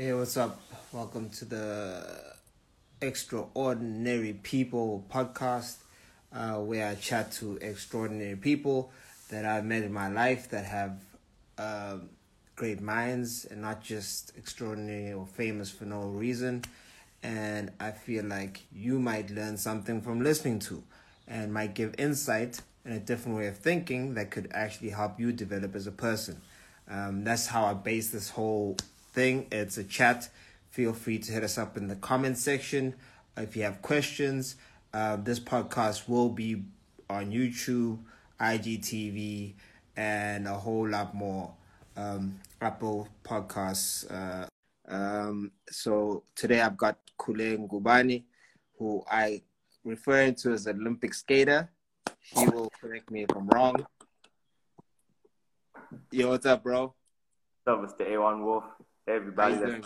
Hey, what's up? Welcome to the Extraordinary People podcast, uh, where I chat to extraordinary people that I've met in my life that have uh, great minds and not just extraordinary or famous for no reason. And I feel like you might learn something from listening to and might give insight and a different way of thinking that could actually help you develop as a person. Um, that's how I base this whole thing. It's a chat. Feel free to hit us up in the comment section if you have questions. Uh, this podcast will be on YouTube, IGTV, and a whole lot more. Um, Apple Podcasts. Uh, um, so today I've got Kule Ngubane, who I referring to as an Olympic skater. He will correct me if I'm wrong. Yo, what's up, bro? What's up, Mr. A1 Wolf? Everybody. You doing.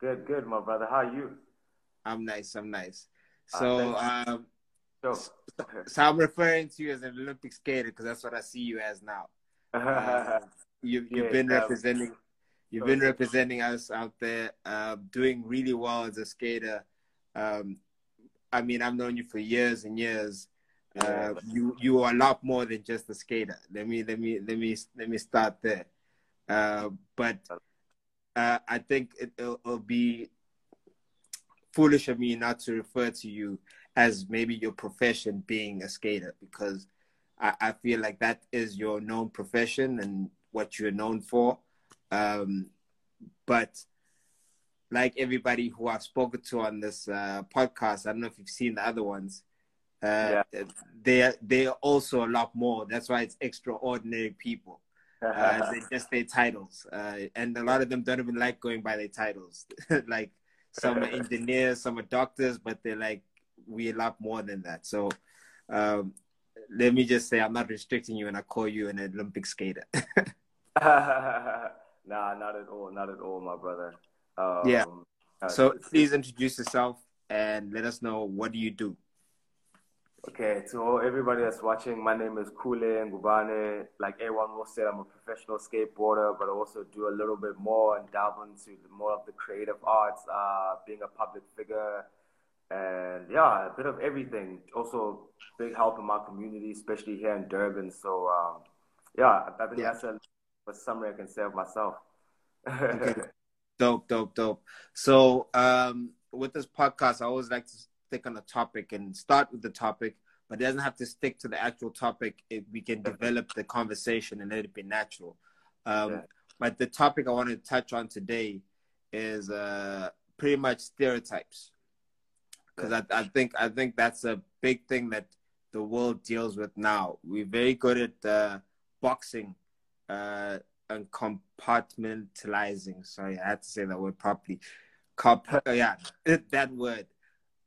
Good, good, my brother. How are you? I'm nice. I'm nice. So, Uh, um, Sure. so I'm referring to you as an Olympic skater because that's what I see you as now. Uh, you you've Yeah, been representing you've been representing us out there, uh, doing really well as a skater. Um, I mean, I've known you for years and years. Uh, you you are a lot more than just a skater. Let me let me let me let me start there. Uh, but uh, I think it, it'll, it'll be foolish of me not to refer to you as maybe your profession being a skater because I, I feel like that is your known profession and what you're known for. Um, but like everybody who I've spoken to on this uh, podcast, I don't know if you've seen the other ones. Uh, they're they're also a lot more. That's why it's extraordinary people. Uh, they just their titles, uh, and a lot of them don't even like going by their titles. like some are engineers, some are doctors, but they're like we a lot more than that. So um, let me just say, I'm not restricting you, and I call you an Olympic skater. nah, not at all. Not at all, my brother. Um, Yeah. uh, so please introduce yourself and let us know what do you do. Okay, to everybody that's watching, my name is Kule Ngubane. Like A1 will said, I'm a professional skateboarder, but I also do a little bit more and delve into more of the creative arts, uh, being a public figure, and yeah, a bit of everything. Also, big help in my community, especially here in Durban. So, um, yeah, I think Yeah. that's a, a summary I can say of myself. Okay. Dope, dope, dope. So, um, with this podcast, I always like to stick on a topic and start with the topic, but it doesn't have to stick to the actual topic. It, we can develop the conversation and let it be natural. Um, Yeah. But the topic I want to touch on today is uh, pretty much stereotypes, because I, I think I think that's a big thing that the world deals with now. We're very good at uh, boxing uh, and compartmentalizing. Sorry, I had to say that word properly. Comp- yeah, that word.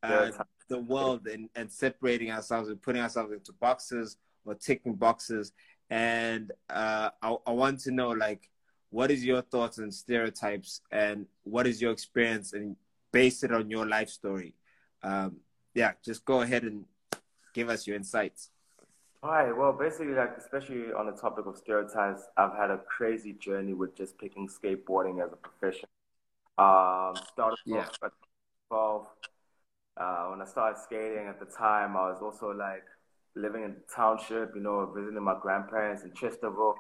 Uh, the world and, and separating ourselves and putting ourselves into boxes or ticking boxes. And uh, I, I want to know, like, what is your thoughts on stereotypes and what is your experience and base it on your life story. Um, yeah, just go ahead and give us your insights. All right. Well, basically, like especially on the topic of stereotypes, I've had a crazy journey with just picking skateboarding as a profession. Um, started Yeah. off at 12. Uh, when I started skating at the time, I was also like living in the township, you know, visiting my grandparents in Chesterville.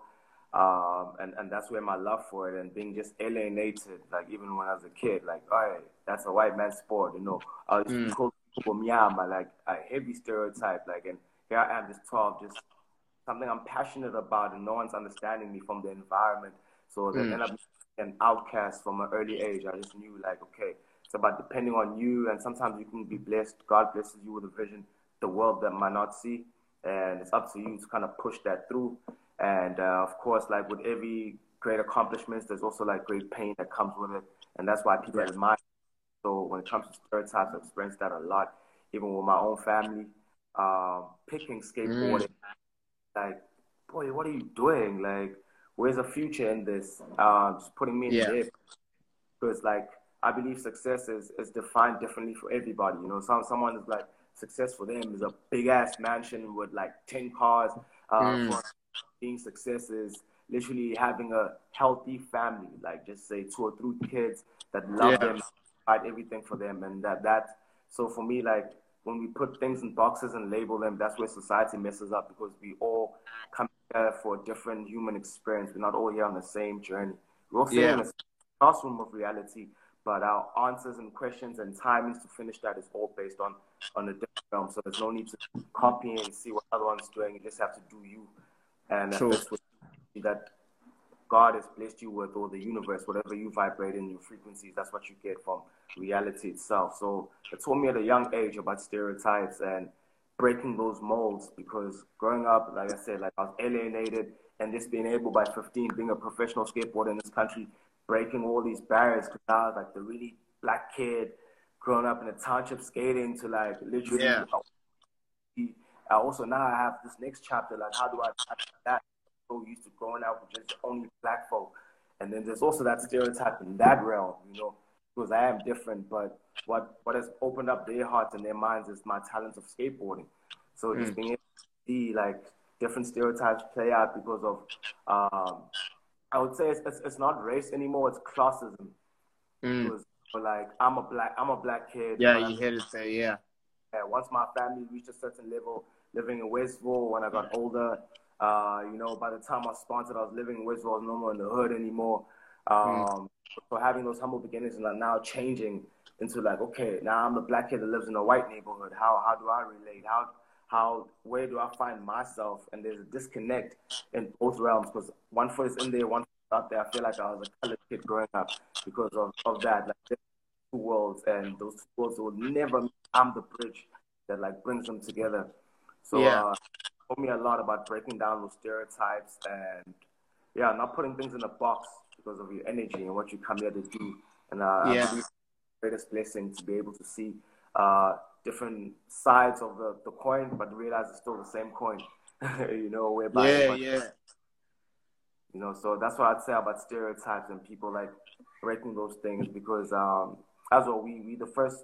Um, and, and that's where my love for it and being just alienated, like even when I was a kid, like, all right, that's a white man's sport, you know. I was Mm. called Miyama, like a heavy stereotype, like, and here I am, just 12, just something I'm passionate about, and no one's understanding me from the environment. So that Mm. ended up an outcast from an early age. I just knew, like, okay, it's about depending on you, and sometimes you can be blessed. God blesses you with a vision, the world that might not see, and it's up to you to kind of push that through. And uh, of course, like with every great accomplishments, there's also like great pain that comes with it, and that's why people admire. So when it comes to stereotypes, I've experienced that a lot, even with my own family. Um, picking skateboarding, like, boy, what are you doing? Like, where's the future in this? Um, just putting me in Yeah. there because, like, I believe success is, is defined differently for everybody. You know, some someone is like success for them is a big ass mansion with like ten cars. Uh, Mm. for being success is literally having a healthy family, like just say two or three kids that love yeah. them, provide everything for them, and that that. So for me, like when we put things in boxes and label them, that's where society messes up because we all come together for a different human experience. We're not all here on the same journey. We're all sitting yeah. in a classroom of reality, but our answers and questions and timings to finish that is all based on on a different realm. So there's no need to copy and see what other one's doing. You just have to do you, and that's what that God has blessed you with, or the universe, whatever you vibrate in your frequencies, that's what you get from reality itself. So it taught me at a young age about stereotypes and breaking those molds because growing up, like I said, like I was alienated and just being able by 15, being a professional skateboarder in this country, breaking all these barriers because I was like the really black kid growing up in a township skating to like literally. Yeah. I also now I have this next chapter, like how do I that so used to growing up with just only black folk. And then there's also that stereotype in that realm, you know, because I am different, but what, what has opened up their hearts and their minds is my talent of skateboarding. So mm. just being able to see like different stereotypes play out because of, um, I would say it's, it's, it's, not race anymore, it's classism. Mm. Because like I'm a black, I'm a black kid. Yeah, you hear it say, yeah. Yeah, once my family reached a certain level, living in Westville, when I got older, uh, you know, by the time I sponsored, I was living in Westville. I was no more in the hood anymore. Um, mm. So having those humble beginnings and like now changing into like, okay, now I'm a black kid that lives in a white neighborhood. How how do I relate? How how where do I find myself? And there's a disconnect in both realms because one foot is in there, one foot out there. I feel like I was a colored kid growing up because of, of that. Like two worlds, and those two worlds will never. I'm the bridge that like brings them together. So yeah. uh, taught me a lot about breaking down those stereotypes and yeah, not putting things in a box because of your energy and what you come here to do. And uh, yeah. I greatest blessing to be able to see uh, different sides of the, the coin, but realize it's still the same coin. you know, whereby yeah, yeah. You know, so that's what I'd say about stereotypes and people like breaking those things because um, as well, we we the first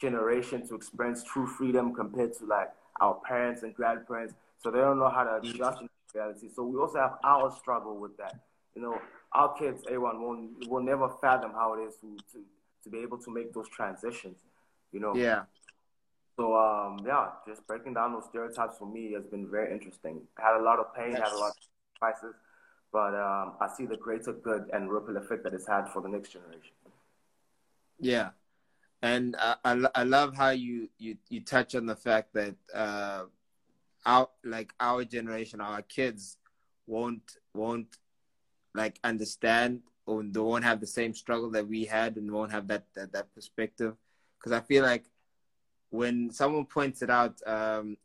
generation to experience true freedom compared to like our parents and grandparents so they don't know how to adjust to reality. So we also have our struggle with that. You know, our kids, A1, will, will never fathom how it is to, to, to be able to make those transitions, you know? Yeah. So, um, yeah, just breaking down those stereotypes for me has been very interesting. I had a lot of pain, yes. had a lot of crisis, but um, I see the greater good and ripple effect that it's had for the next generation. Yeah. And I, I, I love how you, you, you touch on the fact that, uh, our like our generation, our kids won't won't like understand or they won't have the same struggle that we had and won't have that that, that perspective. Because I feel like when someone pointed out, um,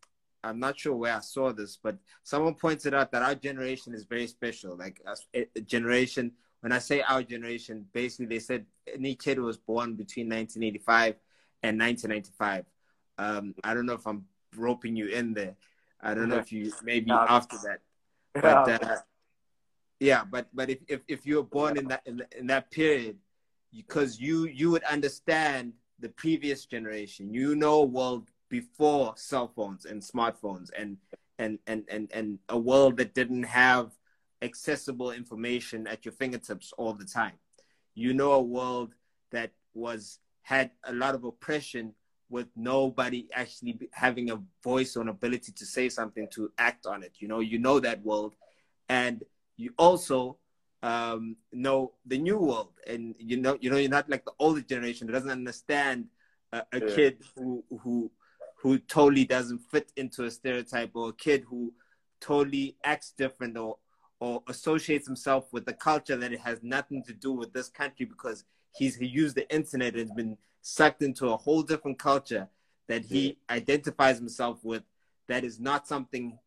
I'm not sure where I saw this, but someone pointed out that our generation is very special. Like a, a generation, when I say our generation, basically they said any kid was born between 1985 and 1995. Um, I don't know if I'm roping you in there. I don't know if you maybe yeah. after that, but uh, yeah, but but if, if if you were born in that in, in that period, because you you would understand the previous generation, you know, a world before cell phones and smartphones and and and and and a world that didn't have accessible information at your fingertips all the time. You know, a world that was had a lot of oppression with nobody actually having a voice or an ability to say something to act on it. You know, you know that world, and you also um, know the new world, and you know, you know, you're not like the older generation that doesn't understand a, a yeah. kid who who who totally doesn't fit into a stereotype, or a kid who totally acts different or or associates himself with a culture that it has nothing to do with this country because he's he used the internet and has been sucked into a whole different culture that he identifies himself with that is not something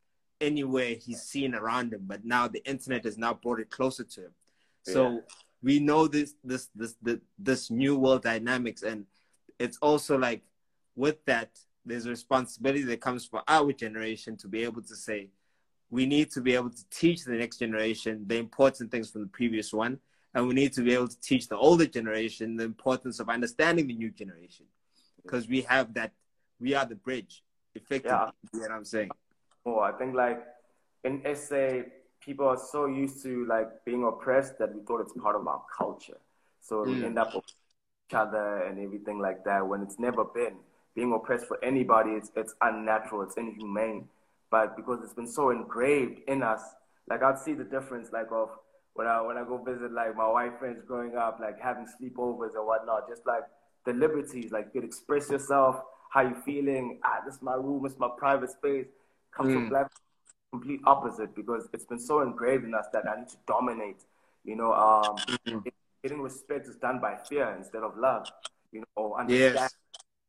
anywhere he's seen around him but now the internet has now brought it closer to him. Yeah. so we know this this this this, this new world dynamics and it's also like with that there's a responsibility that comes for our generation to be able to say we need to be able to teach the next generation the important things from the previous one and we need to be able to teach the older generation the importance of understanding the new generation. Because we have that we are the bridge effectively. Yeah. you know what i'm saying oh i think like in SA people are so used to like being oppressed that we thought it's part of our culture. So mm. we end up each other and everything like that when it's never been. Being oppressed for anybody, it's it's unnatural, it's inhumane. But because it's been so engraved in us, like I'd see the difference like of when I when I go visit like my white friends growing up, like having sleepovers and whatnot, just like the liberties, like you could express yourself, how you feeling, ah, this is my room, it's my private space. Comes mm. from black complete opposite because it's been so engraved in us that I need to dominate. You know, um, mm-hmm. getting respect is done by fear instead of love. You know, or understand. Yes.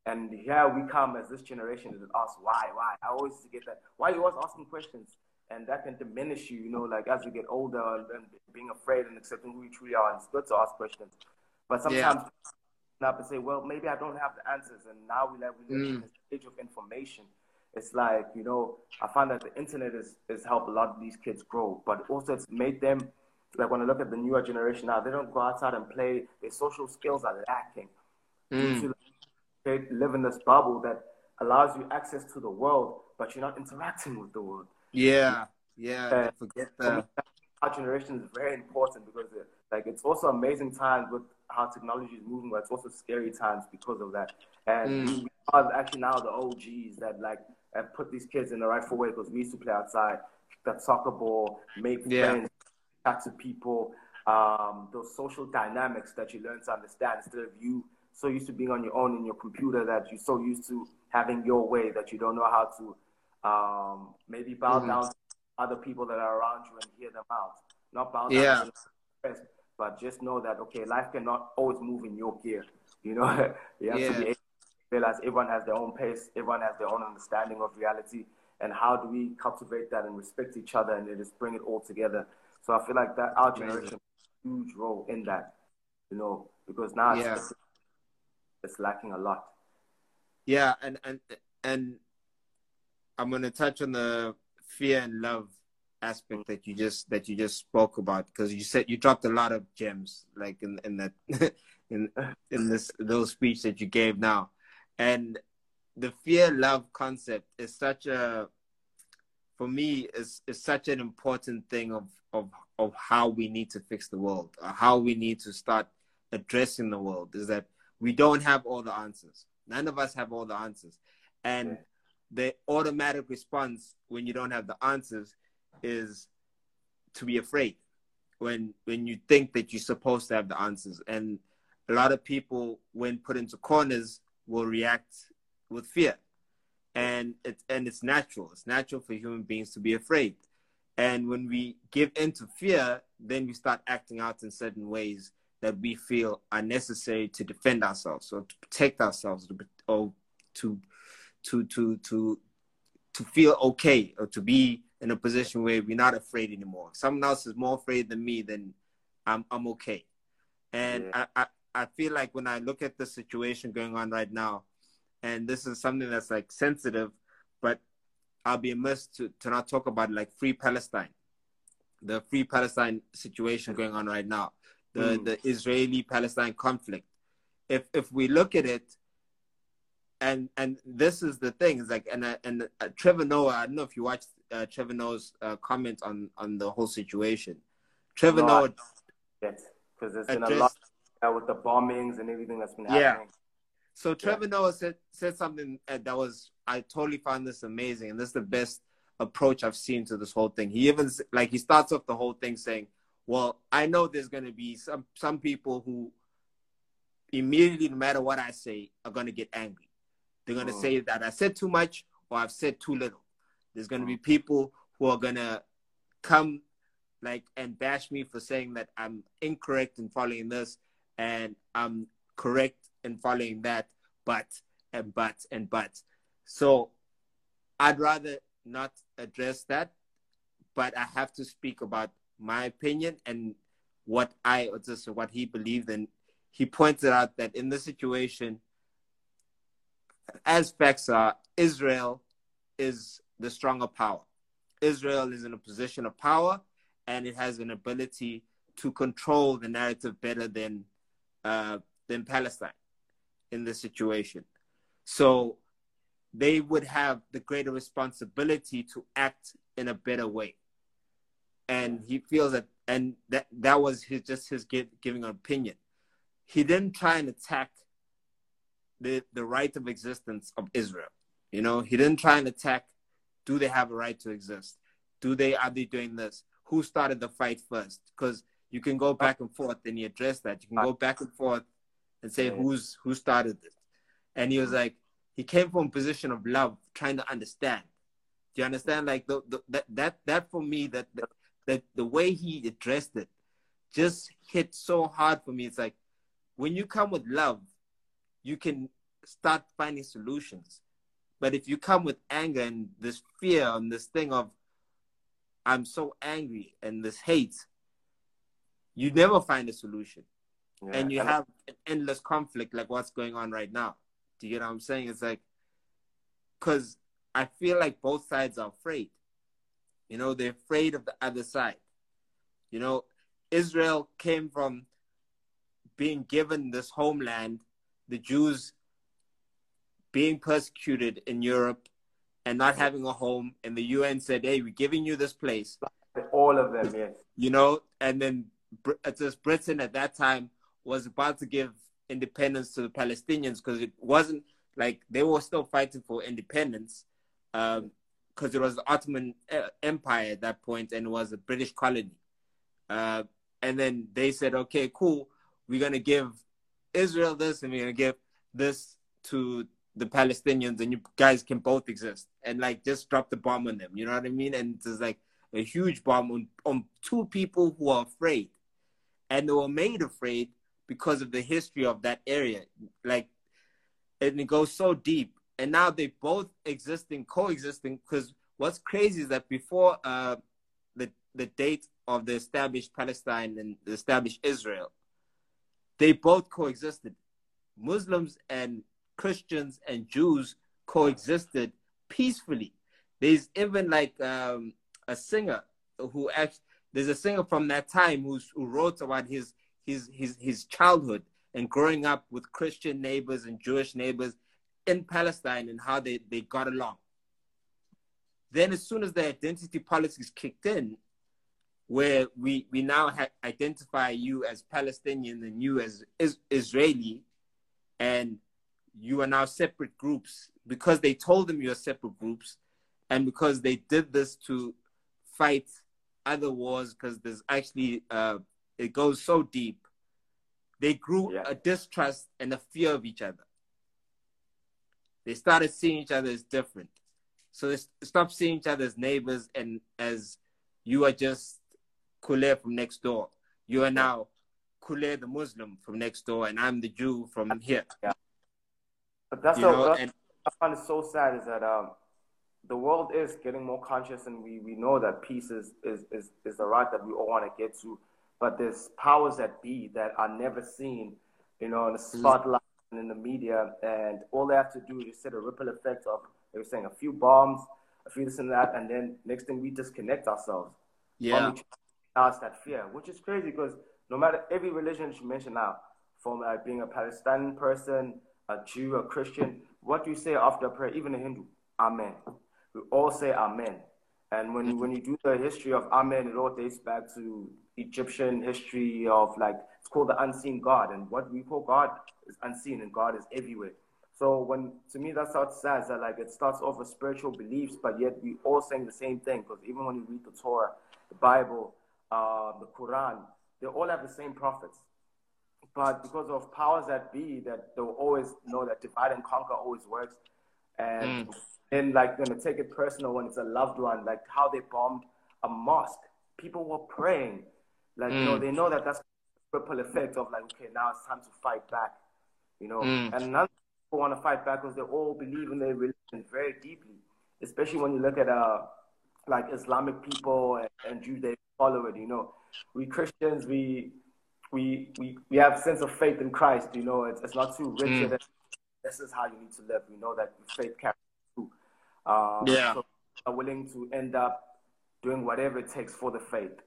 And here we come as this generation to ask why, why. I always get that. Why are you always asking questions? And that can diminish you, you know, like as you get older and, being afraid and accepting who you truly are. And it's good to ask questions. But sometimes yeah. up and say, well, maybe I don't have the answers. And now we live, we live mm. in this age of information it's like you know i find that the internet has, has helped a lot of these kids grow but also it's made them like when i look at the newer generation now they don't go outside and play. Their social skills are lacking. Mm. like, live in this bubble that allows you access to the world but you're not interacting with the world. Yeah. Yeah forget that. our generation is very important because it, like it's also amazing times with how technology is moving but it's also scary times because of that. And mm. we are actually now the og's that like and put these kids in the rightful way because we used to play outside, that soccer ball, make yeah. friends, talk to people, um, those social dynamics that you learn to understand instead of you so used to being on your own in your computer that you're so used to having your way that you don't know how to um, maybe bow mm-hmm. down to other people that are around you and hear them out. Not bow down yeah. to but just know that okay, life cannot always move in your gear. You know, you have yeah. to be realize everyone has their own pace, everyone has their own understanding of reality, and how do we cultivate that and respect each other and just bring it all together. So I feel like that our generation a huge role in that, you know, because now yeah. it's, it's lacking a lot. Yeah, and and and I'm gonna touch on the fear and love aspect that you just that you just spoke about because you said you dropped a lot of gems like in in that in in this little speech that you gave now and the fear love concept is such a for me is is such an important thing of of of how we need to fix the world how we need to start addressing the world is that we don't have all the answers. None of us have all the answers. And the automatic response when you don't have the answers is to be afraid when when you think that you're supposed to have the answers. And a lot of people when put into corners will react with fear. And it's and it's natural. It's natural for human beings to be afraid. And when we give in to fear then we start acting out in certain ways that we feel are necessary to defend ourselves or to protect ourselves or to to to to to feel okay or to be in a position where we're not afraid anymore. Someone else is more afraid than me then i'm i'm okay. And yeah. I, I I feel like when I look at the situation going on right now, and this is something that's like sensitive, but I'll be amiss to, to not talk about like free Palestine, the free Palestine situation going on right now, the mm. the Israeli Palestine conflict. If if we look at it, and and this is the thing, is like and uh, and uh, Trevor Noah, I don't know if you watched uh, Trevor Noah's uh, comment on on the whole situation. Trevor no, Noah, yes, because there's been a lot with the bombings and everything that's been happening. Yeah. So Trevor yeah. Noah said said something that was I totally found this amazing, and this is the best approach I've seen to this whole thing. He even like he starts off the whole thing saying, "Well, I know there's going to be some some people who immediately, no matter what I say, are going to get angry. They're going to mm. say that I said too much or I've said too little. There's going to be mm. people who are going to come like and bash me for saying that I'm incorrect in following this and I'm correct in following that, but and but and but. So I'd rather not address that, but I have to speak about my opinion and what I or just what he believed and he pointed out that in this situation, as facts are, Israel is the stronger power. Israel is in a position of power and it has an ability to control the narrative better than uh, than Palestine in this situation. So they would have the greater responsibility to act in a better way. and he feels that, and that that was his just his giving an opinion. He didn't try and attack the the right of existence of Israel. You know, he didn't try and attack. Do they have a right to exist? Do they are they doing this? Who started the fight first? Because you can go back and forth and he addressed that. You can go ah. back and forth and say who's who started this. And he was mm. like, he came from a position of love, trying to understand. Do you understand? Like the, the that that that for me, that that the way he addressed it, just hit so hard for me. It's like when you come with love, you can start finding solutions. But if you come with anger and this fear and this thing of I'm so angry and this hate, you never find a solution. Yeah, and you and have an endless conflict like what's going on right now. Do you get what I'm saying? It's like, because I feel like both sides are afraid. You know, they're afraid of the other side. You know, Israel came from being given this homeland, the Jews being persecuted in Europe and not having a home, and the UN said, "Hey, we're giving you this place." All of them, yes. You know, and then it's just Britain at that time was about to give independence to the Palestinians because it wasn't like they were still fighting for independence because um, it was the Ottoman uh, Empire at that point and it was a British colony. Uh, and then they said, okay, cool, we're going to give Israel this and we're going to give this to the Palestinians and you guys can both exist and like just drop the bomb on them. You know what I mean? And it's like a huge bomb on, on two people who are afraid. And they were made afraid because of the history of that area. Like, and it goes so deep. And now they both existing, coexisting. Because what's crazy is that before uh, the the date of the established Palestine and the established Israel, they both coexisted. Muslims and Christians and Jews coexisted peacefully. There's even like um, a singer who actually there's a singer from that time who wrote about his his his his childhood and growing up with Christian neighbors and Jewish neighbors in Palestine and how they, they got along. Then, as soon as the identity politics kicked in, where we, we now ha- identify you as Palestinian and you as is- Israeli, and you are now separate groups because they told them you're separate groups, and because they did this to fight other wars, because there's actually uh, it goes so deep. They grew yeah. a distrust and a fear of each other. They started seeing each other as different. So they stopped seeing each other as neighbors and as you are just Kule from next door. You are now Kule the Muslim from next door, and I'm the Jew from here. Yeah. But that's, so, that's and, I find it so sad is that um, the world is getting more conscious, and we, we know that peace is, is, is, is the right that we all want to get to but there's powers that be that are never seen, you know, in the mm. spotlight and in the media, and all they have to do is set a ripple effect of they were saying a few bombs, a few this and that, and then next thing we disconnect ourselves. Yeah. That's that fear, which is crazy because no matter every religion you mention now, from uh, being a Palestinian person, a Jew, a Christian, what do you say after a prayer? Even a Hindu, Amen. We all say Amen. And when, when you do the history of Amen, it all dates back to Egyptian history of like, it's called the unseen God. And what we call God is unseen and God is everywhere. So when, to me, that's how it says that like, it starts off with spiritual beliefs, but yet we all saying the same thing. Because even when you read the Torah, the Bible, uh, the Quran, they all have the same prophets. But because of powers that be, that they'll always know that divide and conquer always works. And mm then like gonna take it personal when it's a loved one, like how they bombed a mosque. People were praying, like mm. you know mm. they know that that's ripple effect of like okay now it's time to fight back, you know. Mm. And none people want to fight back because they all believe in their religion very deeply, especially when you look at uh like Islamic people and, and Jews they follow it. You know, we Christians we we we we have a sense of faith in Christ. You know, it's it's not too rich. Mm. This is how you need to live. We know that faith carries um, yeah. So are willing to end up doing whatever it takes for the faith,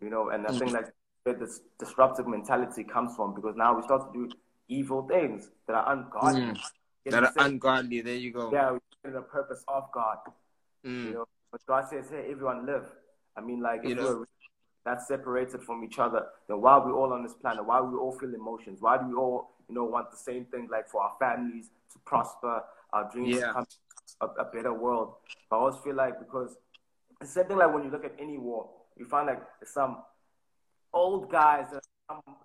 you know. And I mm-hmm. think like where this disruptive mentality comes from because now we start to do evil things that are ungodly. Mm. That are ungodly. There you go. Yeah, we're the purpose of God. Mm. You know, but God says, "Hey, everyone live." I mean, like if you know. we're that's separated from each other, then why are we all on this planet? Why do we all feel emotions? Why do we all, you know, want the same thing, like for our families to prosper, our dreams yeah. to come a, a better world? But I always feel like because the same thing like when you look at any war, you find like some old guys that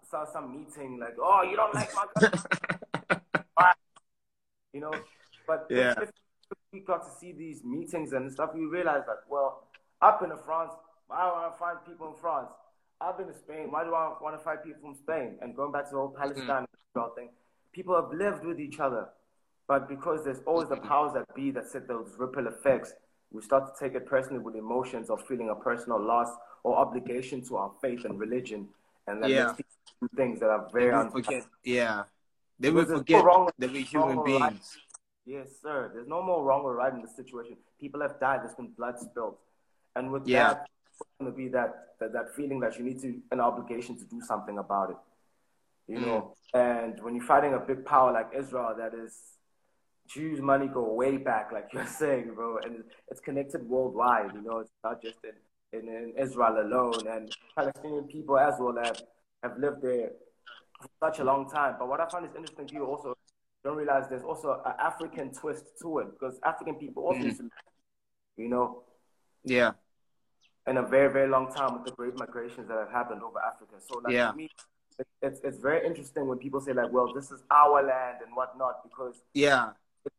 saw some meeting like, oh, you don't like my you know. But yeah. if we got to see these meetings and stuff, we realize that well, up in France, why do I want to find people in France? I've been to Spain. Why do I want to find people from Spain? And going back to the whole Palestine mm. thing, people have lived with each other, but because there's always the powers that be that set those ripple effects, we start to take it personally with emotions of feeling a personal loss or obligation to our faith and religion, and that yeah. things that are very they forget. Yeah, they will forget no that we're human beings. Right. Yes, sir. There's no more wrong or right in this situation. People have died. There's been blood spilled, and with yeah. that, going to be that, that that feeling that you need to an obligation to do something about it. You mm. know, and when you're fighting a big power like Israel, that is Jews' money go way back, like you're saying, bro, and it's connected worldwide. You know, it's not just in, in, in Israel alone, and Palestinian people as well have have lived there for such a long time. But what I find is interesting, you also don't realize there's also an African twist to it because African people also, mm. you know, yeah, in a very very long time with the great migrations that have happened over Africa. So like yeah. me, it's it's very interesting when people say like, well, this is our land and whatnot because yeah,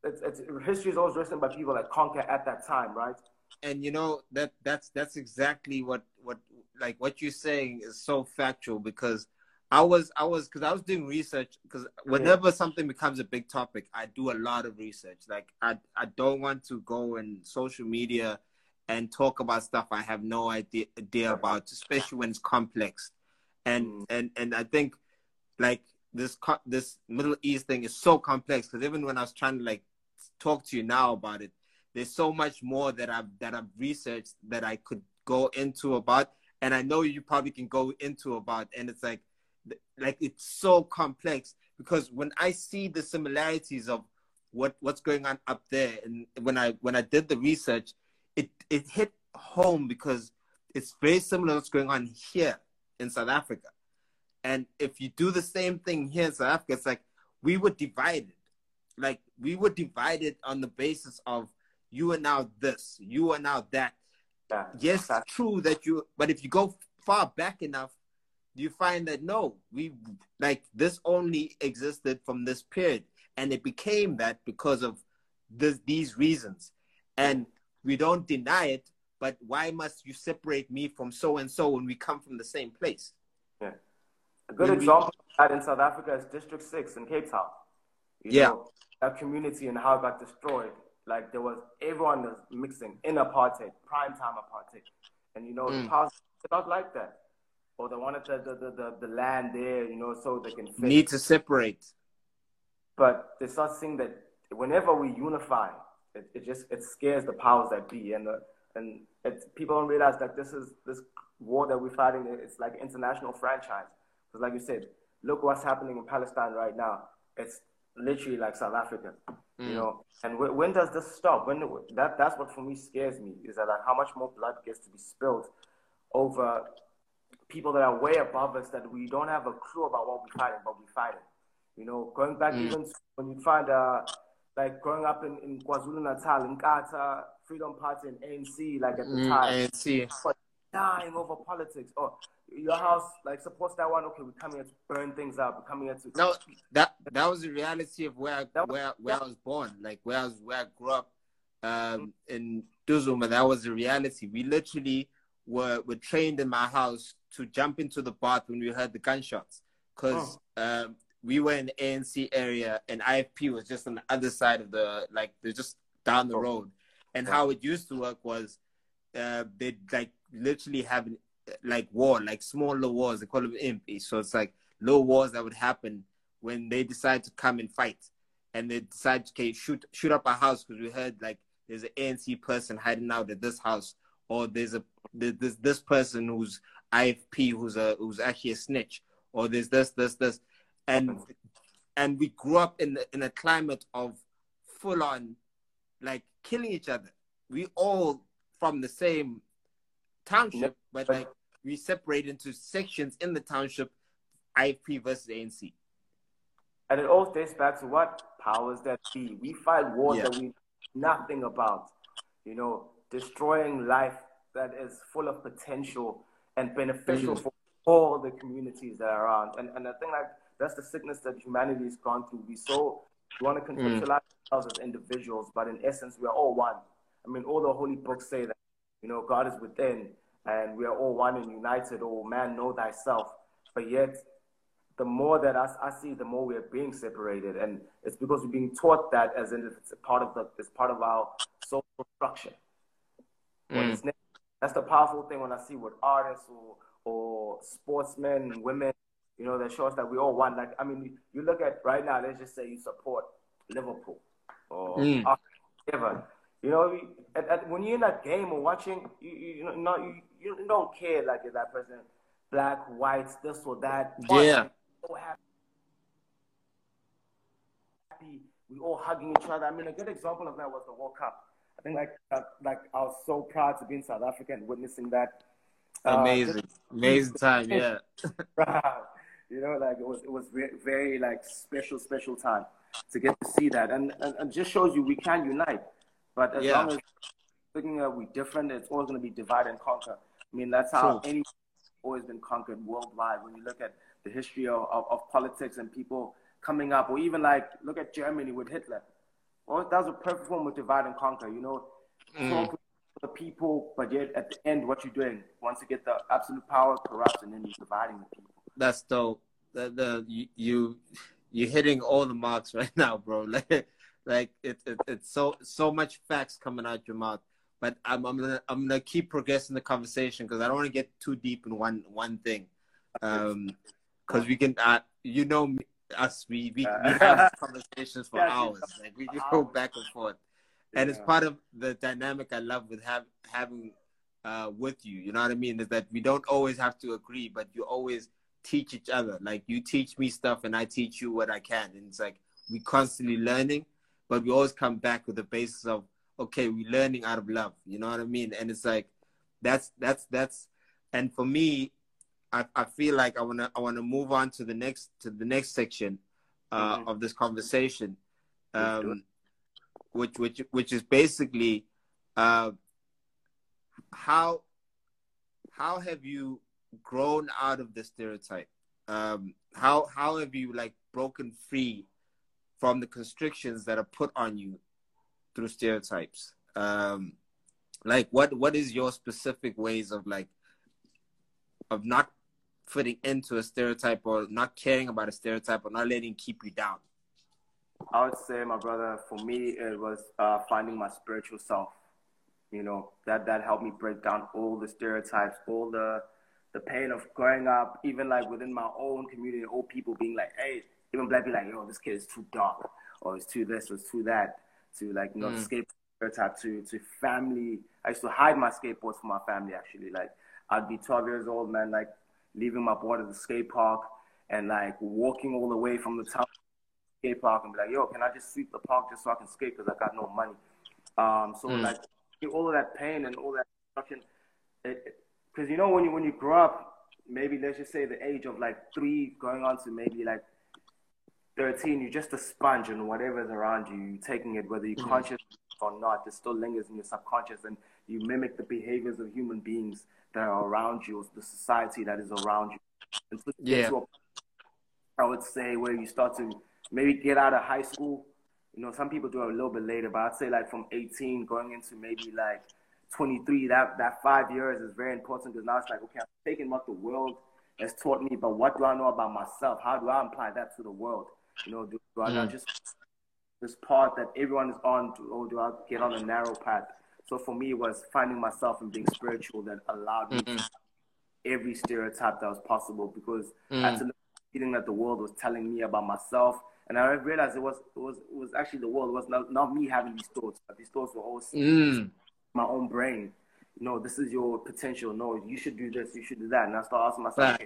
it's, it's, history is always written by people that conquer at that time, right? And you know that that's that's exactly what what like what you're saying is so factual because I was I was because I was doing research because whenever yeah. something becomes a big topic, I do a lot of research. Like I I don't want to go in social media and talk about stuff I have no idea, idea about, especially when it's complex. And mm. and and I think like this this Middle East thing is so complex because even when I was trying to like talk to you now about it, there's so much more that I've that I've researched that I could go into about, and I know you probably can go into about, and it's like like it's so complex because when I see the similarities of what what's going on up there, and when I when I did the research, it it hit home because it's very similar to what's going on here in South Africa. And if you do the same thing here in South Africa, it's like we were divided. Like we were divided on the basis of you are now this, you are now that. Yeah, yes, it's true that you, but if you go far back enough, you find that no, we like this only existed from this period, and it became that because of this, these reasons. And we don't deny it, but why must you separate me from so and so when we come from the same place? Yeah. A good example of that in South Africa is District 6 in Cape Town. You yeah. Know, that community and how it got destroyed. Like there was everyone was mixing in apartheid, prime time apartheid. And you know, mm. the past not like that. Or they wanted the, the, the, the, the land there, you know, so they can fit. Need to separate. But they start seeing that whenever we unify, it, it just it scares the powers that be, and the, and it, people don't realize that this is this war that we're fighting. It's like international franchise. Because, like you said, look what's happening in Palestine right now. It's literally like South Africa, mm. you know. And w- when does this stop? When that that's what for me scares me is that like how much more blood gets to be spilled over people that are way above us that we don't have a clue about what we're fighting, but we're fighting. You know, going back mm. even when you find uh, like growing up in, in KwaZulu Natal, Inkatha, Freedom Party, and ANC, like at the mm, time, ANC, dying over politics. Or oh, your house like supports that one. Okay, we're coming here to burn things up. We're coming here to. No, that that was the reality of where I, where where I was born. Like where I was where I grew up, um, mm. in Duzuma. That was the reality. We literally were were trained in my house to jump into the bath when we heard the gunshots because. Oh. Um, we were in the ANC area and IFP was just on the other side of the like they're just down the oh. road. And how it used to work was uh, they'd like literally have like war, like smaller wars. They call them impi. So it's like little wars that would happen when they decide to come and fight, and they decide to okay, shoot shoot up a house because we heard like there's an ANC person hiding out at this house, or there's a there's this person who's IFP who's a who's actually a snitch, or there's this this this and and we grew up in in a climate of full on like killing each other. We all from the same township, but like we separate into sections in the township, IFP versus ANC. And it all dates back to what powers that be. We fight wars Yeah. that we know nothing about. You know, destroying life that is full of potential and beneficial Mm. for all the communities that are around. And and I think like that's the sickness that humanity's gone through. We so we want to Mm. conceptualize ourselves as individuals, but in essence we are all one. I mean all the holy books say that, you know, God is within and we are all one and united, oh man, know thyself. But yet the more that I, I see, the more we are being separated, and it's because we're being taught that as in it's a part of the it's part of our social structure. Mm. that's the powerful thing when I see with artists or or sportsmen women, you know, that shows that we all one. Like I mean, you look at right now. Let's just say you support Liverpool or Mm. whatever. You know, at, at, when you're in that game or watching, you you, you know you, you don't care like if that person black, white, this or that. Yeah. So happy. We all hugging each other. I mean, a good example of that was the World Cup. I think like uh, like I was so proud to be in South Africa and witnessing that. Uh, Amazing, amazing time. Yeah. You know, like it was it was very, very like special special time to get to see that, and and, and just shows you we can unite. But as Yeah. long as thinking that we're different, it's always going to be divide and conquer. I mean, that's how True. any always been conquered worldwide. When you look at the history of, of, of politics and people coming up, or even like look at Germany with Hitler. Well, that was a perfect form of divide and conquer. You know, Mm. the people, but yet at the end, what you're doing once you get the absolute power, corrupts, and then you're dividing the people. that's dope. The the you you you're hitting all the marks right now, bro. Like like it, it it's so so much facts coming out your mouth. But I'm I'm gonna I'm gonna keep progressing the conversation because I don't want to get too deep in one one thing. Um, because we can uh, you know me, us we we, we have conversations for Yeah, hours. Like we just go back and forth. and it's part of the dynamic I love with have, having uh, with you. You know what I mean? Is that we don't always have to agree, but you always teach each other. Like you teach me stuff, and I teach you what I can, and it's like we constantly learning, but we always come back with the basis of okay, we're learning out of love. You know what I mean? And it's like that's that's that's, and for me, I, I feel like I wanna I wanna move on to the next to the next section uh, Mhm. of this conversation. Um, which which which is basically uh, how how have you grown out of the stereotype? Um, how how have you like broken free from the constrictions that are put on you through stereotypes? Um, like what what is your specific ways of like of not fitting into a stereotype or not caring about a stereotype or not letting keep you down? I would say, my brother, for me, it was uh, finding my spiritual self. You know, that that helped me break down all the stereotypes, all the the pain of growing up, even like within my own community, old people being like, hey, even black people like, yo, this kid is too dark, or it's too this, or it's too that, to like, not Mm. escape stereotype, to to family. I used to hide my skateboards from my family actually. Like, I'd be 12 years old, man, like leaving my board at the skate park and like walking all the way from the town skate park and be like, yo, can I just sweep the park just so I can skate because I got no money. Um, so Mm. like all of that pain and all that destruction, because you know when you when you grow up, maybe let's just say the age of like three going on to maybe like thirteen, you're just a sponge and whatever's around you, you're taking it whether you're Mhm. conscious or not. It still lingers in your subconscious, and you mimic the behaviors of human beings that are around you, or the society that is around you. You get Yeah. a I would say where you start to maybe get out of high school. You know, some people do it a little bit later, but I'd say like from 18 going into maybe like 23, that, that five years is very important because now it's like, okay, I'm taking what the world has taught me, but what do I know about myself? How do I apply that to the world? You know, do, do I Mm. just this path that everyone is on, to, or do I get on a narrow path? So for me, it was finding myself and being spiritual that allowed me to every stereotype that was possible because Mm. I had to know feeling that the world was telling me about myself. And I realized it was it was it was actually the world. It was not, not me having these thoughts, but these thoughts were all Mm. my own brain. No, this is your potential. No, you should do this. You should do that. And I started asking myself.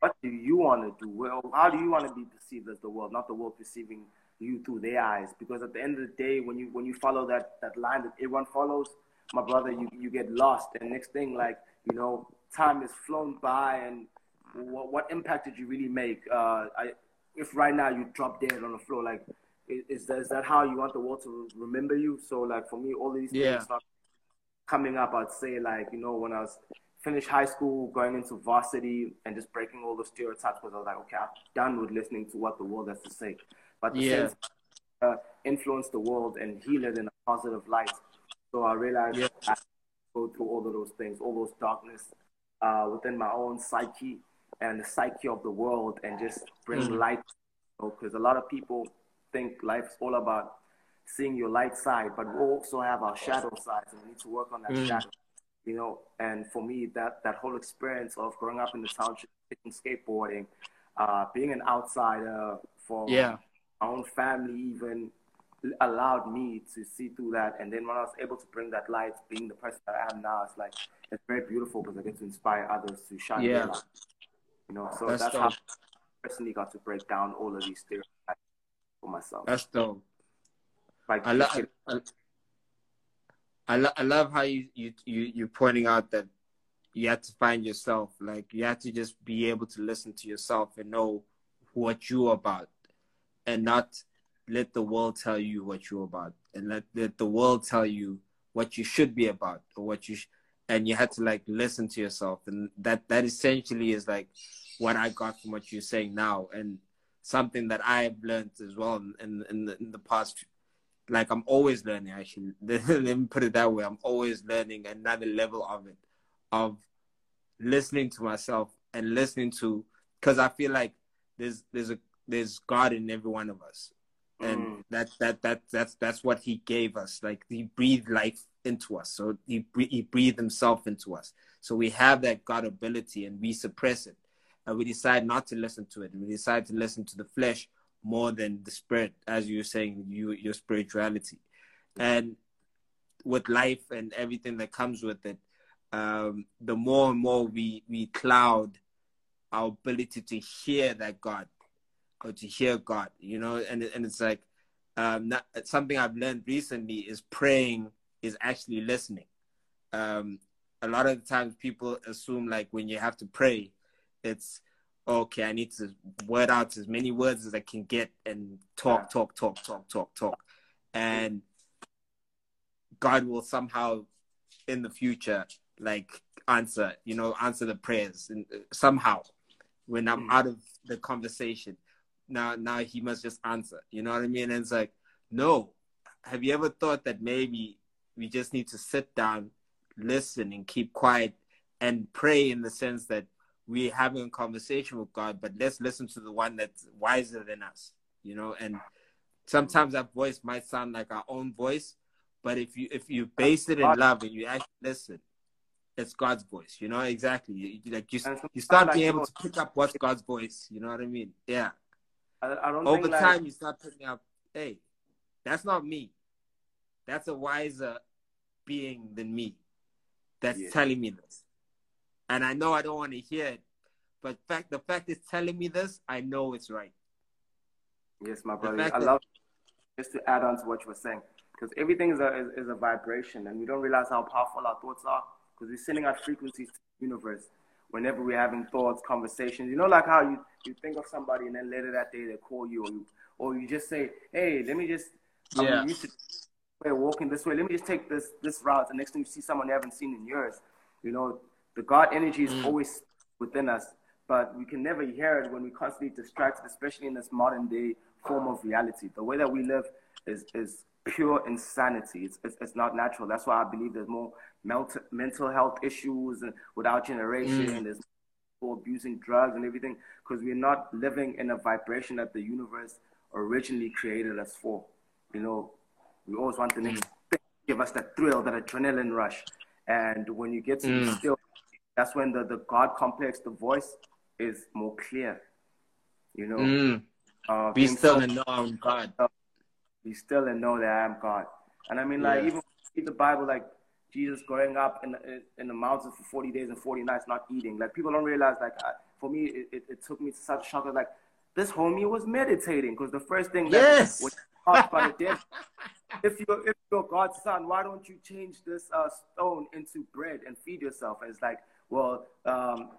What do you want to do? Well, how do you want to be perceived as the world, not the world perceiving you through their eyes? Because at the end of the day, when you when you follow that that line that everyone follows, my brother, you you get lost. And next thing, like you know, time has flown by and what, what impact did you really make? Uh, I, if right now you drop dead on the floor, like, is, that, is that how you want the world to remember you? So, like, for me, all these yeah. things start coming up. I'd say, like, you know, when I was finished high school, going into varsity, and just breaking all the stereotypes because I was like, okay, I'm done with listening to what the world has to say. But the yeah. same uh, influence the world and heal it in a positive light. So I realized yeah. I go through all of those things, all those darkness uh, within my own psyche and the psyche of the world, and just bring mm. light. Because you know, a lot of people think life's all about seeing your light side, but we also have our shadow sides, and we need to work on that mm. shadow. You know, and for me, that that whole experience of growing up in the township, and skateboarding, uh, being an outsider for yeah my own family even allowed me to see through that. And then when I was able to bring that light, being the person that I am now, it's like it's very beautiful because I get to inspire others to shine yeah. their light. You know, so that's, that's how I personally got to break down all of these stereotypes for myself. That's dope. Like I, lo- I, I, lo- I love how you you you you're pointing out that you have to find yourself. Like you have to just be able to listen to yourself and know what you're about and not let the world tell you what you're about and let, let the world tell you what you should be about or what you sh- and you had to like listen to yourself and that that essentially is like what i got from what you're saying now and something that i've learned as well in in the, in the past like i'm always learning actually let me put it that way i'm always learning another level of it of listening to myself and listening to because i feel like there's there's a there's God in every one of us. And mm. that that that that's that's what he gave us. Like he breathed life into us. So he he breathed himself into us. So we have that God ability and we suppress it. And we decide not to listen to it. And we decide to listen to the flesh more than the spirit, as you were saying, you your spirituality. And with life and everything that comes with it, um, the more and more we we cloud our ability to hear that God or to hear God, you know, and and it's like um, not, something I've learned recently is praying is actually listening. Um, a lot of the times people assume like when you have to pray, it's okay. I need to word out as many words as I can get and talk, talk, talk, talk, talk, talk, and God will somehow in the future like answer, you know, answer the prayers and uh, somehow when I'm mm. out of the conversation now now he must just answer. You know what I mean? And it's like, no. Have you ever thought that maybe we just need to sit down, listen, and keep quiet and pray in the sense that we're having a conversation with God, but let's listen to the one that's wiser than us, you know? And sometimes that voice might sound like our own voice, but if you if you base it in love and you actually listen, it's God's voice. You know exactly. You, like you, you start being able to pick up what's God's voice. You know what I mean? Yeah. I, I don't over time like... you start picking up, hey, that's not me. That's a wiser being than me that's yeah. telling me this. And I know I don't want to hear it, but fact the fact is telling me this, I know it's right. Yes, my brother. I love just to add on to what you were saying, because everything is a is, is, a vibration, and we don't realize how powerful our thoughts are, because we're sending out frequencies to the universe whenever we're having thoughts, conversations. You know, like how you, you think of somebody and then later that day they call you or you or you just say, Hey, let me just yeah. I'm used to we're walking this way. Let me just take this this route. The next time you see someone you haven't seen in years, you know, the God energy is mm. always within us, but we can never hear it when we constantly distracted, especially in this modern day form of reality. The way that we live is is pure insanity. It's, it's, it's not natural. That's why I believe there's more mental mental health issues with our generation. Mm. There's people abusing drugs and everything because we're not living in a vibration that the universe originally created us for. You know, we always want the next mm. thing, give us that thrill, that adrenaline rush. And when you get to mm. still, that's when the, the God complex, the voice is more clear. You know, mm. uh, be still so, and know I'm God. Be still and know that I am God. And I mean, like, yeah. even read the Bible, like, Jesus growing up in the, in the mountains for 40 days and 40 nights not eating. Like people don't realize, like I, for me, it, it, it, took me to such shock. Like this homie was meditating because the first thing yes. was by the if you're, if you're God's son, why don't you change this uh, stone into bread and feed yourself? And it's like, well, um,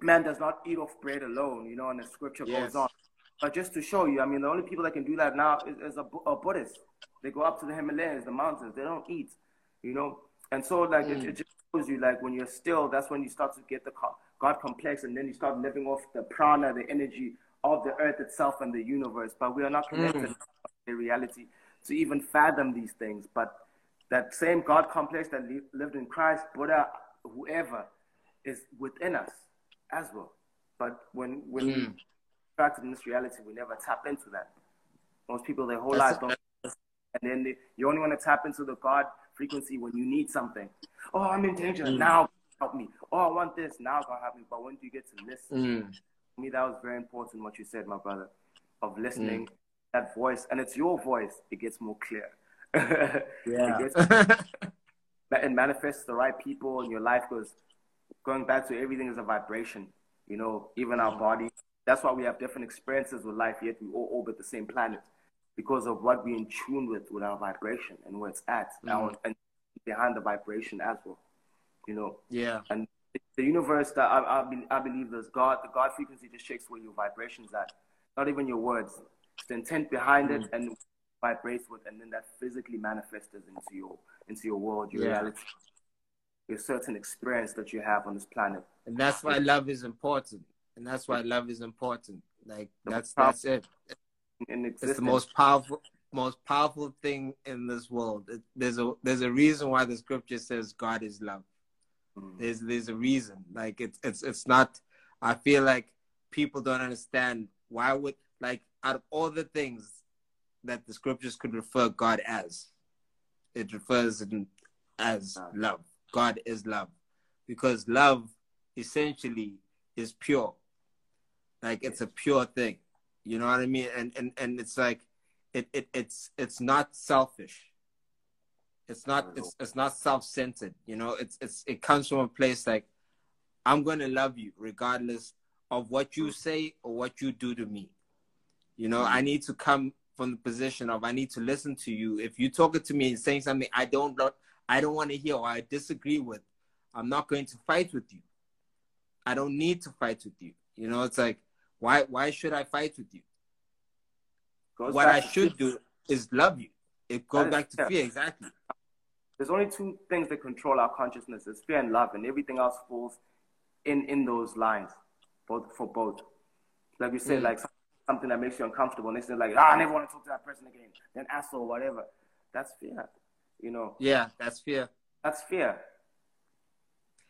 man does not eat off bread alone, you know, and the scripture yes. goes on. But just to show you, I mean, the only people that can do that now is, is a, a Buddhist. They go up to the Himalayas, the mountains. They don't eat, you know. And so, like, mm. it, it, just shows you, like, when you're still, that's when you start to get the God complex, and then you start living off the prana, the energy of the earth itself and the universe. But we are not connected mm. to the reality to even fathom these things. But that same God complex that li- lived in Christ, Buddha, whoever, is within us as well. But when when mm. we attracted in this reality, we never tap into that. Most people, their whole lives don't. And then they, you only want to tap into the God frequency when you need something. Oh, I'm in danger. Mm. Now help me. Oh, I want this. Now God help me. But when do you get to listen? Mm. For me, that was very important what you said, my brother, of listening, mm. That voice. And it's your voice. It gets more clear. yeah. it, it manifests the right people in your life because going back to everything is a vibration. You know, even our body. That's why we have different experiences with life, yet we all orbit the same planet because of what we're in tune with with our vibration and where it's at, mm. our, and behind the vibration as well. You know. Yeah. And the universe that I, I, I believe there's God, the God frequency just shakes where your vibrations at, not even your words. The intent behind mm. it and vibrates with, and then that physically manifests into your into your world, your yeah. reality a certain experience that you have on this planet. And that's why love is important. And that's why love is important. Like that's that's it. It's the most powerful most powerful thing in this world. It, there's a there's a reason why the scripture says God is love. Mm. There's there's a reason. Like it's it's it's not. I feel like people don't understand why would like out of all the things that the scriptures could refer God as, it refers as love. God is love. Because love essentially is pure. Like it's a pure thing. You know what I mean? And and, and it's like it, it it's it's not selfish. It's not it's it's not self centered. You know, it's it's it comes from a place like I'm gonna love you regardless of what you mm. say or what you do to me. You know, I need to come from the position of I need to listen to you. If you talking to me and saying something I don't I don't want to hear or I disagree with, I'm not going to fight with you. I don't need to fight with you. You know, it's like, why why should I fight with you? Goes what I should do is love you. It goes back to fear. fear, exactly. There's only two things that control our consciousness: is fear and love, and everything else falls in in those lines, both for both. Like you said, mm. like something that makes you uncomfortable, and they say like, ah, I never want to talk to that person again. Then asshole, whatever. That's fear. You know. Yeah, that's fear. That's fear.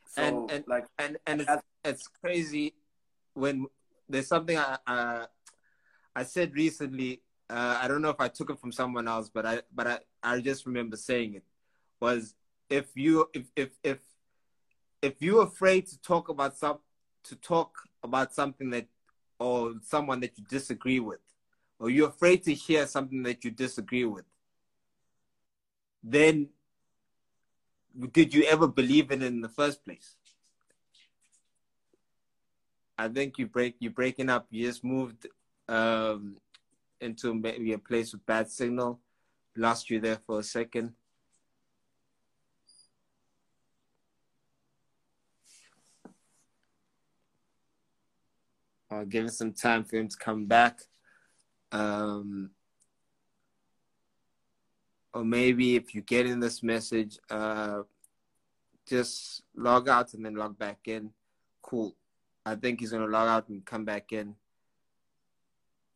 So, and and like and and it's, it's crazy when there's something I uh, I said recently. Uh, I don't know if I took it from someone else, but I but I, I just remember saying it was if you if if if if you're afraid to talk about some to talk about something that or someone that you disagree with, or you're afraid to hear something that you disagree with, then did you ever believe in it in the first place? I think you break you're breaking up. You just moved um, into maybe a place with bad signal. Lost you there for a second. I'll give some time for him to come back. Um, or maybe if you get in this message, uh, just log out and then log back in. Cool. I think he's gonna log out and come back in.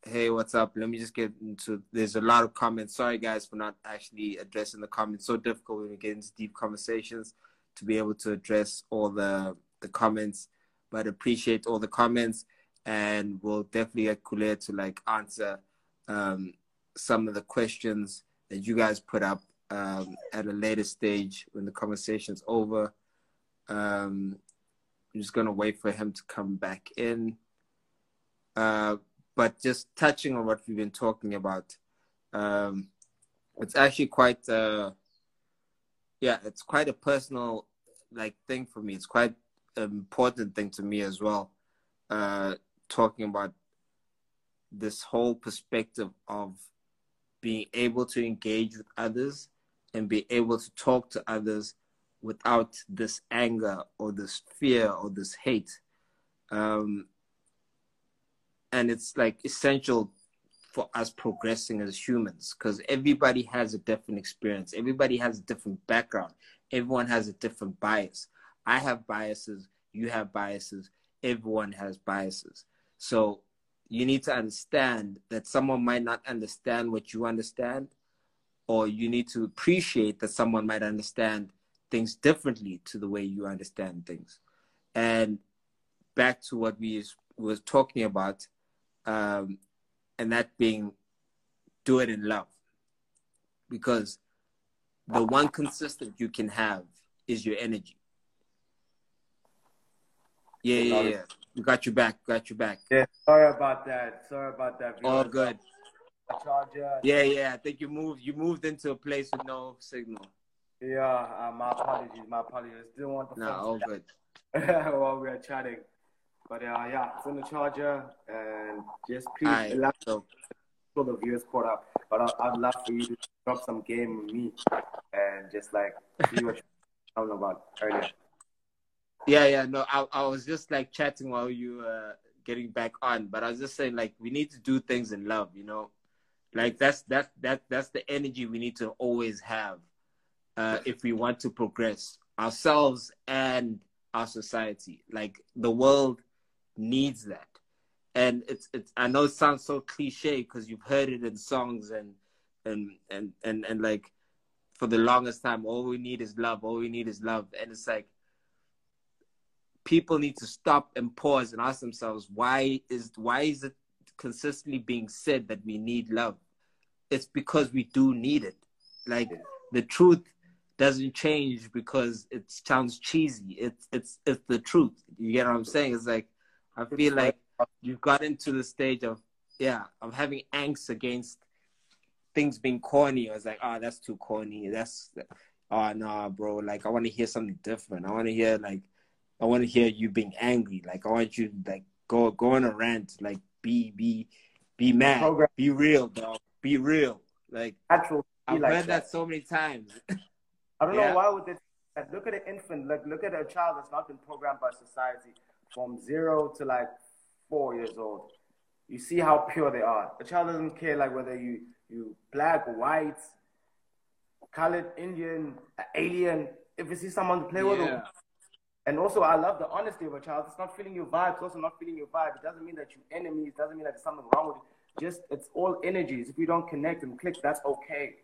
Hey, what's up? Let me just get into. There's a lot of comments. Sorry, guys, for not actually addressing the comments. So difficult when we get into deep conversations to be able to address all the the comments. But appreciate all the comments, and we'll definitely get Kule to like answer um, some of the questions that you guys put up um, at a later stage when the conversation's over. Um, I'm just gonna wait for him to come back in. Uh, but just touching on what we've been talking about, um, it's actually quite, uh, yeah, it's quite a personal like thing for me. It's quite an important thing to me as well. Uh, talking about this whole perspective of being able to engage with others and be able to talk to others without this anger or this fear or this hate. Um, and it's like essential for us progressing as humans because everybody has a different experience, everybody has a different background, everyone has a different bias. I have biases, you have biases, everyone has biases. So you need to understand that someone might not understand what you understand, or you need to appreciate that someone might understand things differently to the way you understand things. And back to what we was talking about, um, and that being do it in love, because the one consistent you can have is your energy. Yeah, yeah, yeah. Got you back. Got you back. Yeah. Sorry about that. Sorry about that. All good. Charger. Yeah, yeah. I think you moved. You moved into a place with no signal. Yeah. Uh, my apologies. My apologies. Didn't want to. No, all good. while we are chatting, but uh, yeah, it's in the charger, and just please right, allow so. for the viewers caught up. But I, I'd love for you to drop some game with me, and just like see what you're talking about earlier. Yeah, yeah, no, I, I was just like chatting while you were getting back on, but I was just saying like we need to do things in love, you know, like that's that's that that's the energy we need to always have uh, if we want to progress ourselves and our society. Like the world needs that, and it's it's. I know it sounds so cliche because you've heard it in songs and and and and and like for the longest time, all we need is love. All we need is love, and it's like people need to stop and pause and ask themselves why is why is it consistently being said that we need love? It's because we do need it. Like the truth doesn't change because it sounds cheesy. It's it's it's the truth. You get what i'm saying? It's like i feel like you've gotten to the stage of yeah of having angst against things being corny. I was like oh that's too corny. That's ah, oh no bro. Like i want to hear something different. I want to hear like I want to hear you being angry. Like I want you to like go go on a rant. Like be be be mad. Program. Be real, dog. Be real. Like Natural. I've like heard that. that. so many times. I don't yeah. know why would this. Look at an infant. Look look at a child that's not been programmed by society from zero to like four years old. You see how pure they are. A child doesn't care like whether you you black, white, colored, Indian, alien. If you see someone to play yeah. with, and also, I love the honesty of a child. It's not feeling your vibe. It's also not feeling your vibe. It doesn't mean that you're enemies. It doesn't mean that there's something wrong with it. Just, it's all energies. If we don't connect and click, that's okay.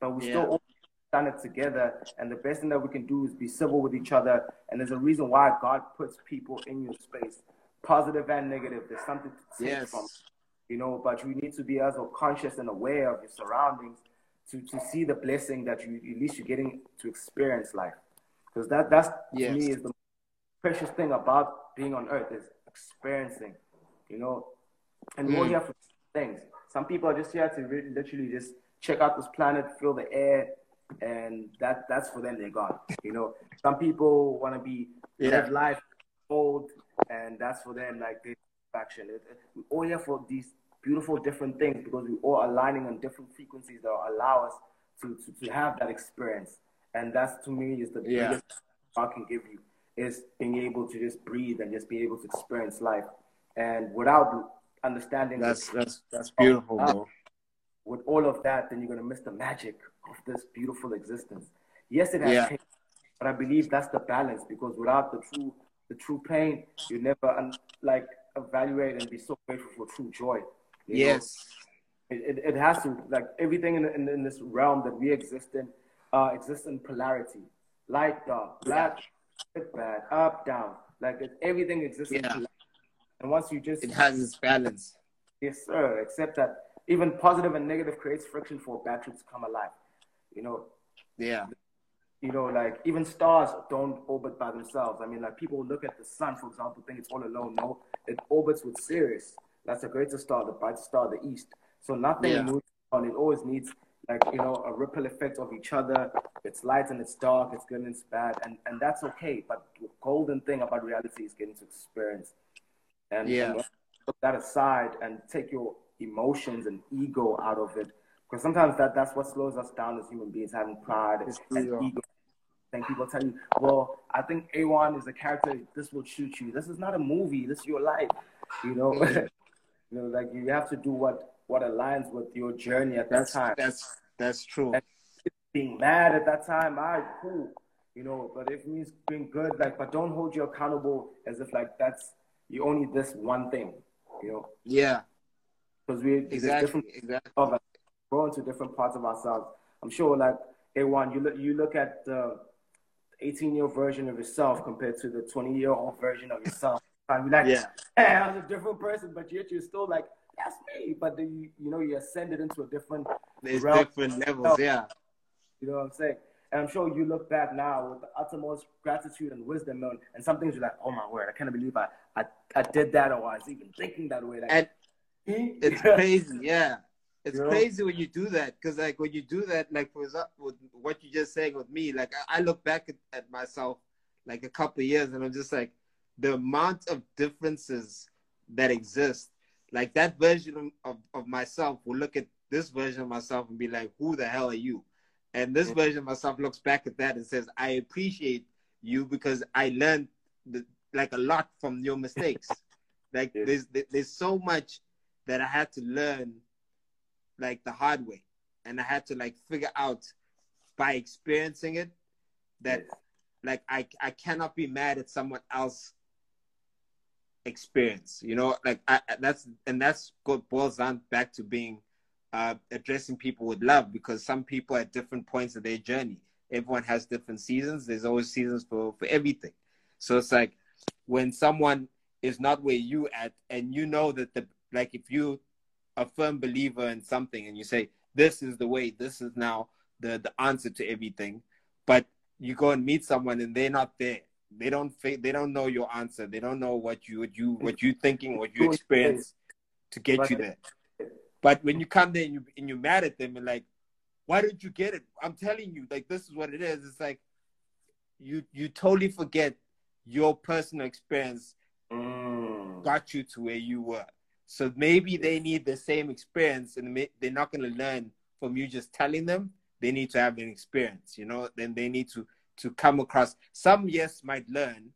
But we yeah. still all stand it together. And the best thing that we can do is be civil with each other. And there's a reason why God puts people in your space, positive and negative. There's something to take yes. from, you know. But you need to be as conscious and aware of your surroundings to, to see the blessing that you at least you're getting to experience life because that that's yes. to me is the precious thing about being on earth is experiencing, you know, and mm. we're here for things. Some people are just here to really, literally just check out this planet, feel the air, and that that's for them. They're gone. You know, some people want to be yeah. live life old, and that's for them. Like they action. We're all here for these beautiful different things because we're all aligning on different frequencies that allow us to, to, to have that experience. And that's to me is the yeah. biggest I can give you is being able to just breathe and just be able to experience life. And without understanding that's that's that's beautiful, bro. With all of that, then you're gonna miss the magic of this beautiful existence. Yes, it has yeah. pain, but I believe that's the balance because without the true the true pain, you never un- like evaluate and be so grateful for true joy. Yes. It, it, it, has to like everything in, in, in this realm that we exist in uh, exists in polarity light dark black up, down. Like everything exists. Yeah. And once you just it has its balance. Yes, sir. Except that even positive and negative creates friction for bad truths to come alive. You know. Yeah. You know, like even stars don't orbit by themselves. I mean, like people look at the sun, for example, think it's all alone. No, it orbits with Sirius. That's the greatest star, the brightest star, the east. So nothing yeah. moves on. It always needs like you know a ripple effect of each other it's light and it's dark it's good and it's bad and and that's okay but the golden thing about reality is getting to experience and yeah and put that aside and take your emotions and ego out of it because sometimes that that's what slows us down as human beings having pride and ego think people tell you, well, I think A1 is a character. This will shoot you. This is not a movie. This is your life. You know, mm-hmm. you know, like you have to do what what aligns with your journey at that's, that time. That's that's true. And being mad at that time, I right, cool. You know, but if it means being good, like, but don't hold you accountable as if like that's you only this one thing. You know. Yeah. Because we exactly different exactly. Of, grow into different parts of ourselves. I'm sure, like A1, you look you look at the 18 year version of yourself compared to the 20 year old version of yourself. I'm like, yeah, hey, I was a different person, but yet you're still like, that's me. But then you, you know, you ascended into a different There's realm. different levels, yeah. You know what I'm saying? And I'm sure you look back now with the utmost gratitude and wisdom, and, and some things you're like, oh my word, I can't believe I, I, I did that or I was even thinking that way. Like, and it's crazy, yeah. It's you crazy when you do that because, like, when you do that, like, for example, with what you just saying with me, like, I, I look back at, at, myself like a couple years and I'm just like, the amount of differences that exist, like, that version of, of myself will look at this version of myself and be like, who the hell are you? And this version of myself looks back at that and says, I appreciate you because I learned the, like a lot from your mistakes. like, yeah. there's there's so much that I had to learn like the hard way and i had to like figure out by experiencing it that like i i cannot be mad at someone else experience you know like I, that's and that's what boils down back to being uh addressing people with love because some people at different points of their journey. Everyone has different seasons. There's always seasons for for everything. So it's like when someone is not where you at and you know that the like if you a firm believer in something and you say this is the way this is now the the answer to everything but you go and meet someone and they're not there they don't they don't know your answer. They don't know what you what you what you thinking what you experience to get you there. But when you come there and, you, and you're mad at them and like why did you get it? I'm telling you like this is what it is. It's like you you totally forget your personal experience mm. got you to where you were. So maybe they need the same experience, and they're not going to learn from you just telling them. They need to have an experience, you know. Then they need to to come across. Some yes might learn,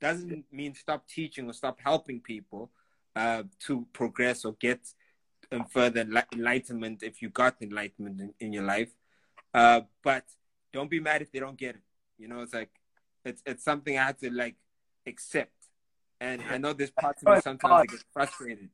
doesn't mean stop teaching or stop helping people uh, to progress or get um, further enlightenment if you got enlightenment in, in your life. Uh, but don't be mad if they don't get it. You know, it's like it's it's something I have to like accept. And I know this part of me sometimes I get frustrated.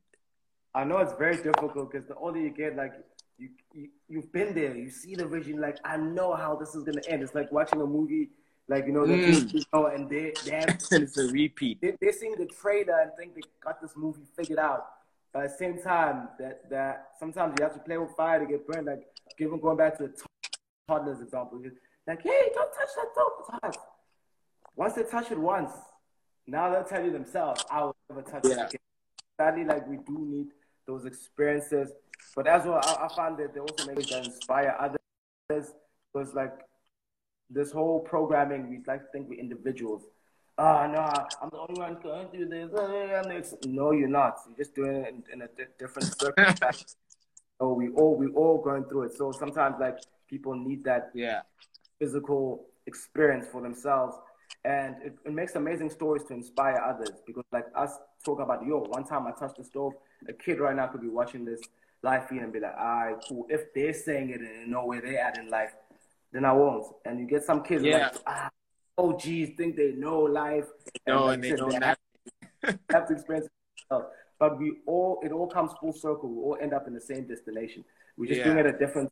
I know it's very difficult because the older you get, like you, you you've been there, you see the vision. Like I know how this is gonna end. It's like watching a movie, like you know, the mm. you know, and they they have, it's a repeat. They, they're seeing the trailer and think they got this movie figured out. But at the same time, that that sometimes you have to play with fire to get burned. Like given going back to the toddlers example, like hey, don't touch that dope. It's hot. Once they touch it once, now they'll tell you themselves, I will never touch yeah. it again. Sadly, like we do need those experiences. But as well, I, I found that they also make that inspire others. Because like this whole programming, we like to think we're individuals. Ah, oh, no, I'm the only one going through this. No, you're not. You're just doing it in, in a di- different circumstance. so we all we all going through it. So sometimes like people need that yeah physical experience for themselves and it, it, makes amazing stories to inspire others because like us talk about yo one time i touched the stove a kid right now could be watching this live feed and be like, all right, cool. If they're saying it and know where they're at in life, then I won't. And you get some kids yeah. like, ah, oh, geez, think they know life. No, and, and they don't have, have to experience it. But we all, it all comes full circle. We all end up in the same destination. We're just yeah. doing it a different.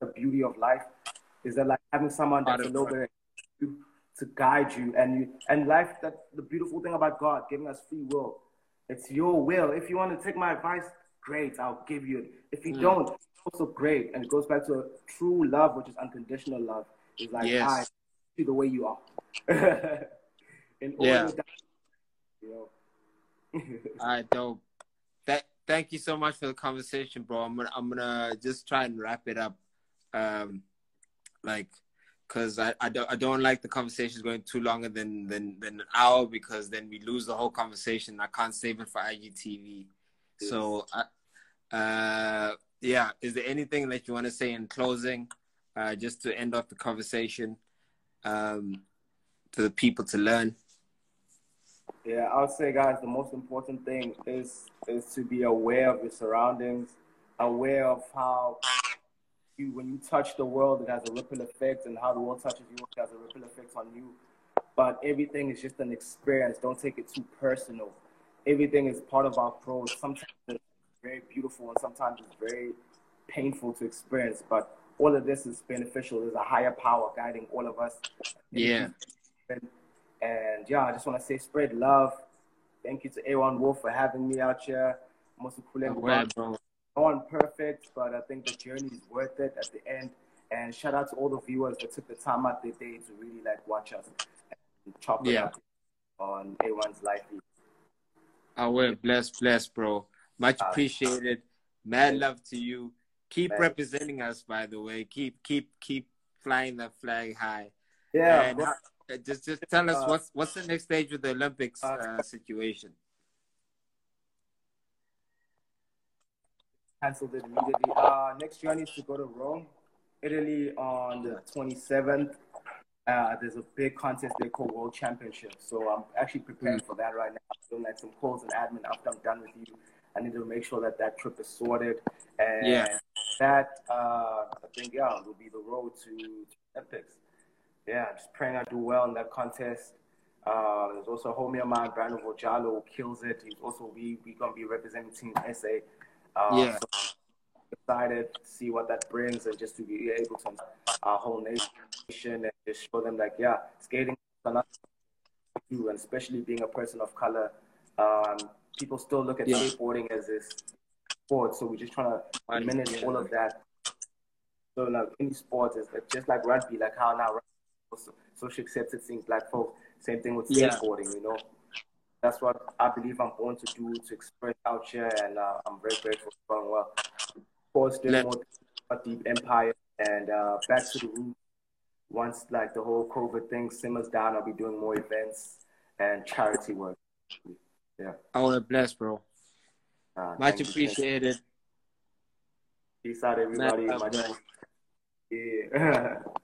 The beauty of life is that like having someone that's a little bit to guide you and you and life. That the beautiful thing about God giving us free will it's your will. If you want to take my advice, great, I'll give you it. If you mm. don't, also great. And it goes back to true love, which is unconditional love. It's like, yes. I see the way you are. In order yeah. That, you know. Right, dope. That, thank you so much for the conversation, bro. I'm gonna, I'm gonna just try and wrap it up. Um, like, because I, I don't I don't like the conversations going too longer than, than than an hour because then we lose the whole conversation. I can't save it for IGTV. Yes. So, uh, yeah, is there anything that you want to say in closing, uh, just to end off the conversation? um, for the people to learn? Yeah, I would say, guys, the most important thing is is to be aware of your surroundings, aware of how you when you touch the world, it has a ripple effect, and how the world touches you, it has a ripple effect on you. But everything is just an experience. Don't take it too personal. Everything is part of our growth. Sometimes it's very beautiful, and sometimes it's very painful to experience. But all of this is beneficial. There's a higher power guiding all of us. Yeah. And yeah, I just want to say spread love. Thank you to A1 Wolf for having me out here. Most cool well, bro. No one perfect, but I think the journey is worth it at the end. And shout out to all the viewers that took the time out their day to really like watch us and chop it Yeah. up on A1's life. I will. Bless, bless, bro. Much appreciated. Mad love to you. Keep Thanks. representing us, by the way. Keep, keep, keep flying that flag high. Yeah, And, uh, just, just tell us Uh, what's what's the next stage with the Olympics uh, uh, situation. Canceled it immediately. Uh, next journey is to go to Rome, Italy on the 27th. Uh, there's a big contest there called World Championship. So I'm actually preparing for that right now. I'm doing like some calls and admin after I'm done with you. I need to make sure that that trip is sorted. And Yeah. that, uh, I think, yeah, will be the road to, to Olympics. Yeah, just praying I do well in that contest. Uh, there's also a homie of mine, Brandon Valjalo, who kills it. He's also, we, we going to be representing Team SA. Uh, Yeah. so excited to see what that brings and just to be able to our whole nation and just show them like yeah skating is another thing to do, and especially being a person of color um, people still look at Yeah. skateboarding as this sport so we're just trying to diminish all of that so like any sport is just like rugby like how now rugby is so- social accepted things black folks same thing with Yeah. skateboarding you know that's what I believe I'm born to do to express out here, and uh, I'm very grateful for going well. Of course, there's more Deep Empire and uh, back to the roots. Once like the whole COVID thing simmers down, I'll be doing more events and charity work. Yeah, I want to bless, bro. uh, Much appreciated. Peace out, everybody. Much- yeah.